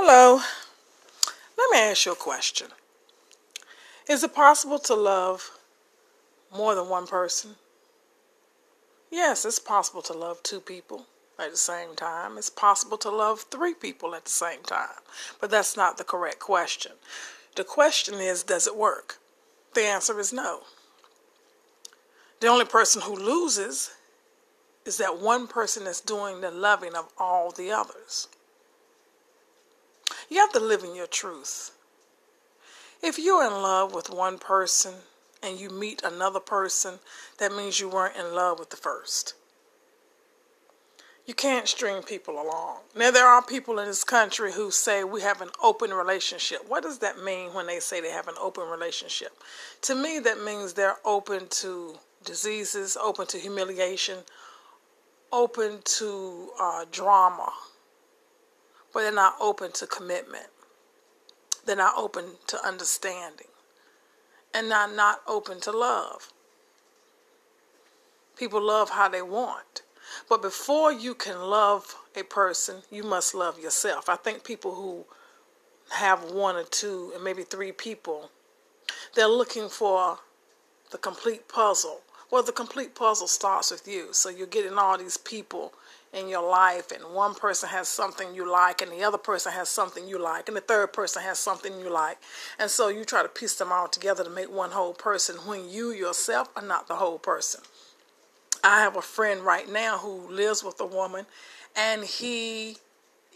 Hello. Let me ask you a question. Is it possible to love more than one person? Yes, it's possible to love two people at the same time. It's possible to love three people at the same time. But that's not the correct question. The question is does it work? The answer is no. The only person who loses is that one person that's doing the loving of all the others. You have to live in your truth. If you're in love with one person and you meet another person, that means you weren't in love with the first. You can't string people along. Now, there are people in this country who say we have an open relationship. What does that mean when they say they have an open relationship? To me, that means they're open to diseases, open to humiliation, open to uh, drama, but they're not open to commitment. They're not open to understanding. And they're not open to love. People love how they want. But before you can love a person, you must love yourself. I think people who have one or two and maybe three people, they're looking for the complete puzzle. Well, the complete puzzle starts with you. So you're getting all these people in your life and one person has something you like and the other person has something you like and the third person has something you like. And so you try to piece them all together to make one whole person when you yourself are not the whole person. I have a friend right now who lives with a woman and he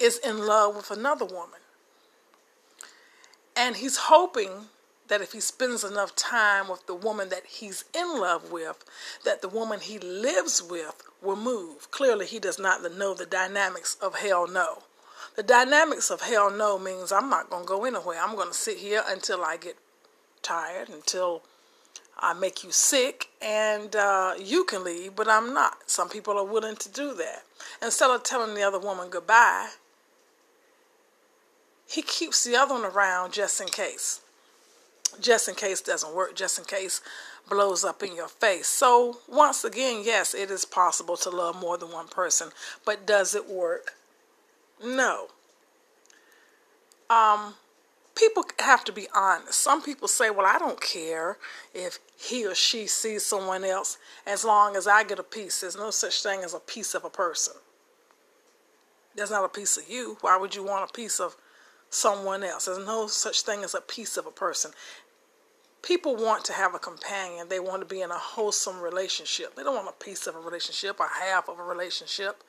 is in love with another woman. And he's hoping that if he spends enough time with the woman that he's in love with, that the woman he lives with will move. Clearly, he does not know the dynamics of hell no. The dynamics of hell no means I'm not going to go anywhere. I'm going to sit here until I get tired, until I make you sick, and uh, you can leave, but I'm not. Some people are willing to do that. Instead of telling the other woman goodbye, he keeps the other one around just in case just in case doesn't work, just in case blows up in your face. So, once again, yes, it is possible to love more than one person, but does it work? No. Um, people have to be honest. Some people say, well, I don't care if he or she sees someone else as long as I get a piece. There's no such thing as a piece of a person. That's not a piece of you. Why would you want a piece of someone else? There's no such thing as a piece of a person people want to have a companion. They want to be in a wholesome relationship. They don't want a piece of a relationship, a half of a relationship.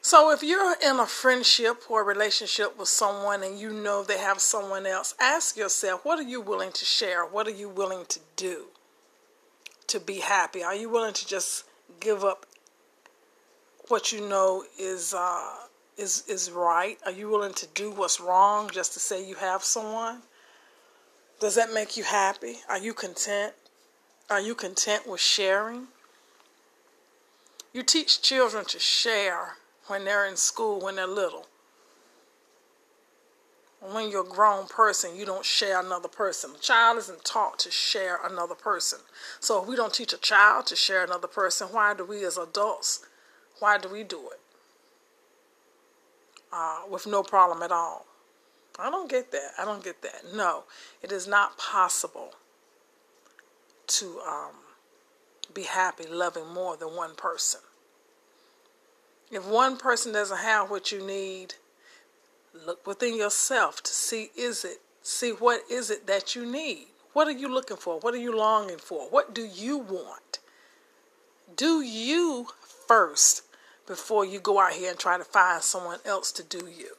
So if you're in a friendship or a relationship with someone and you know they have someone else, ask yourself, what are you willing to share? What are you willing to do to be happy? Are you willing to just give up what you know is uh, is is right? Are you willing to do what's wrong just to say you have someone? Does that make you happy? Are you content? Are you content with sharing? You teach children to share when they're in school, when they're little. When you're a grown person, you don't share another person. A child isn't taught to share another person. So if we don't teach a child to share another person, why do we as adults, why do we do it? Uh, with no problem at all. I don't get that. I don't get that. No, it is not possible to um, be happy loving more than one person. If one person doesn't have what you need, look within yourself to see is it see what is it that you need. What are you looking for? What are you longing for? What do you want? Do you first before you go out here and try to find someone else to do you.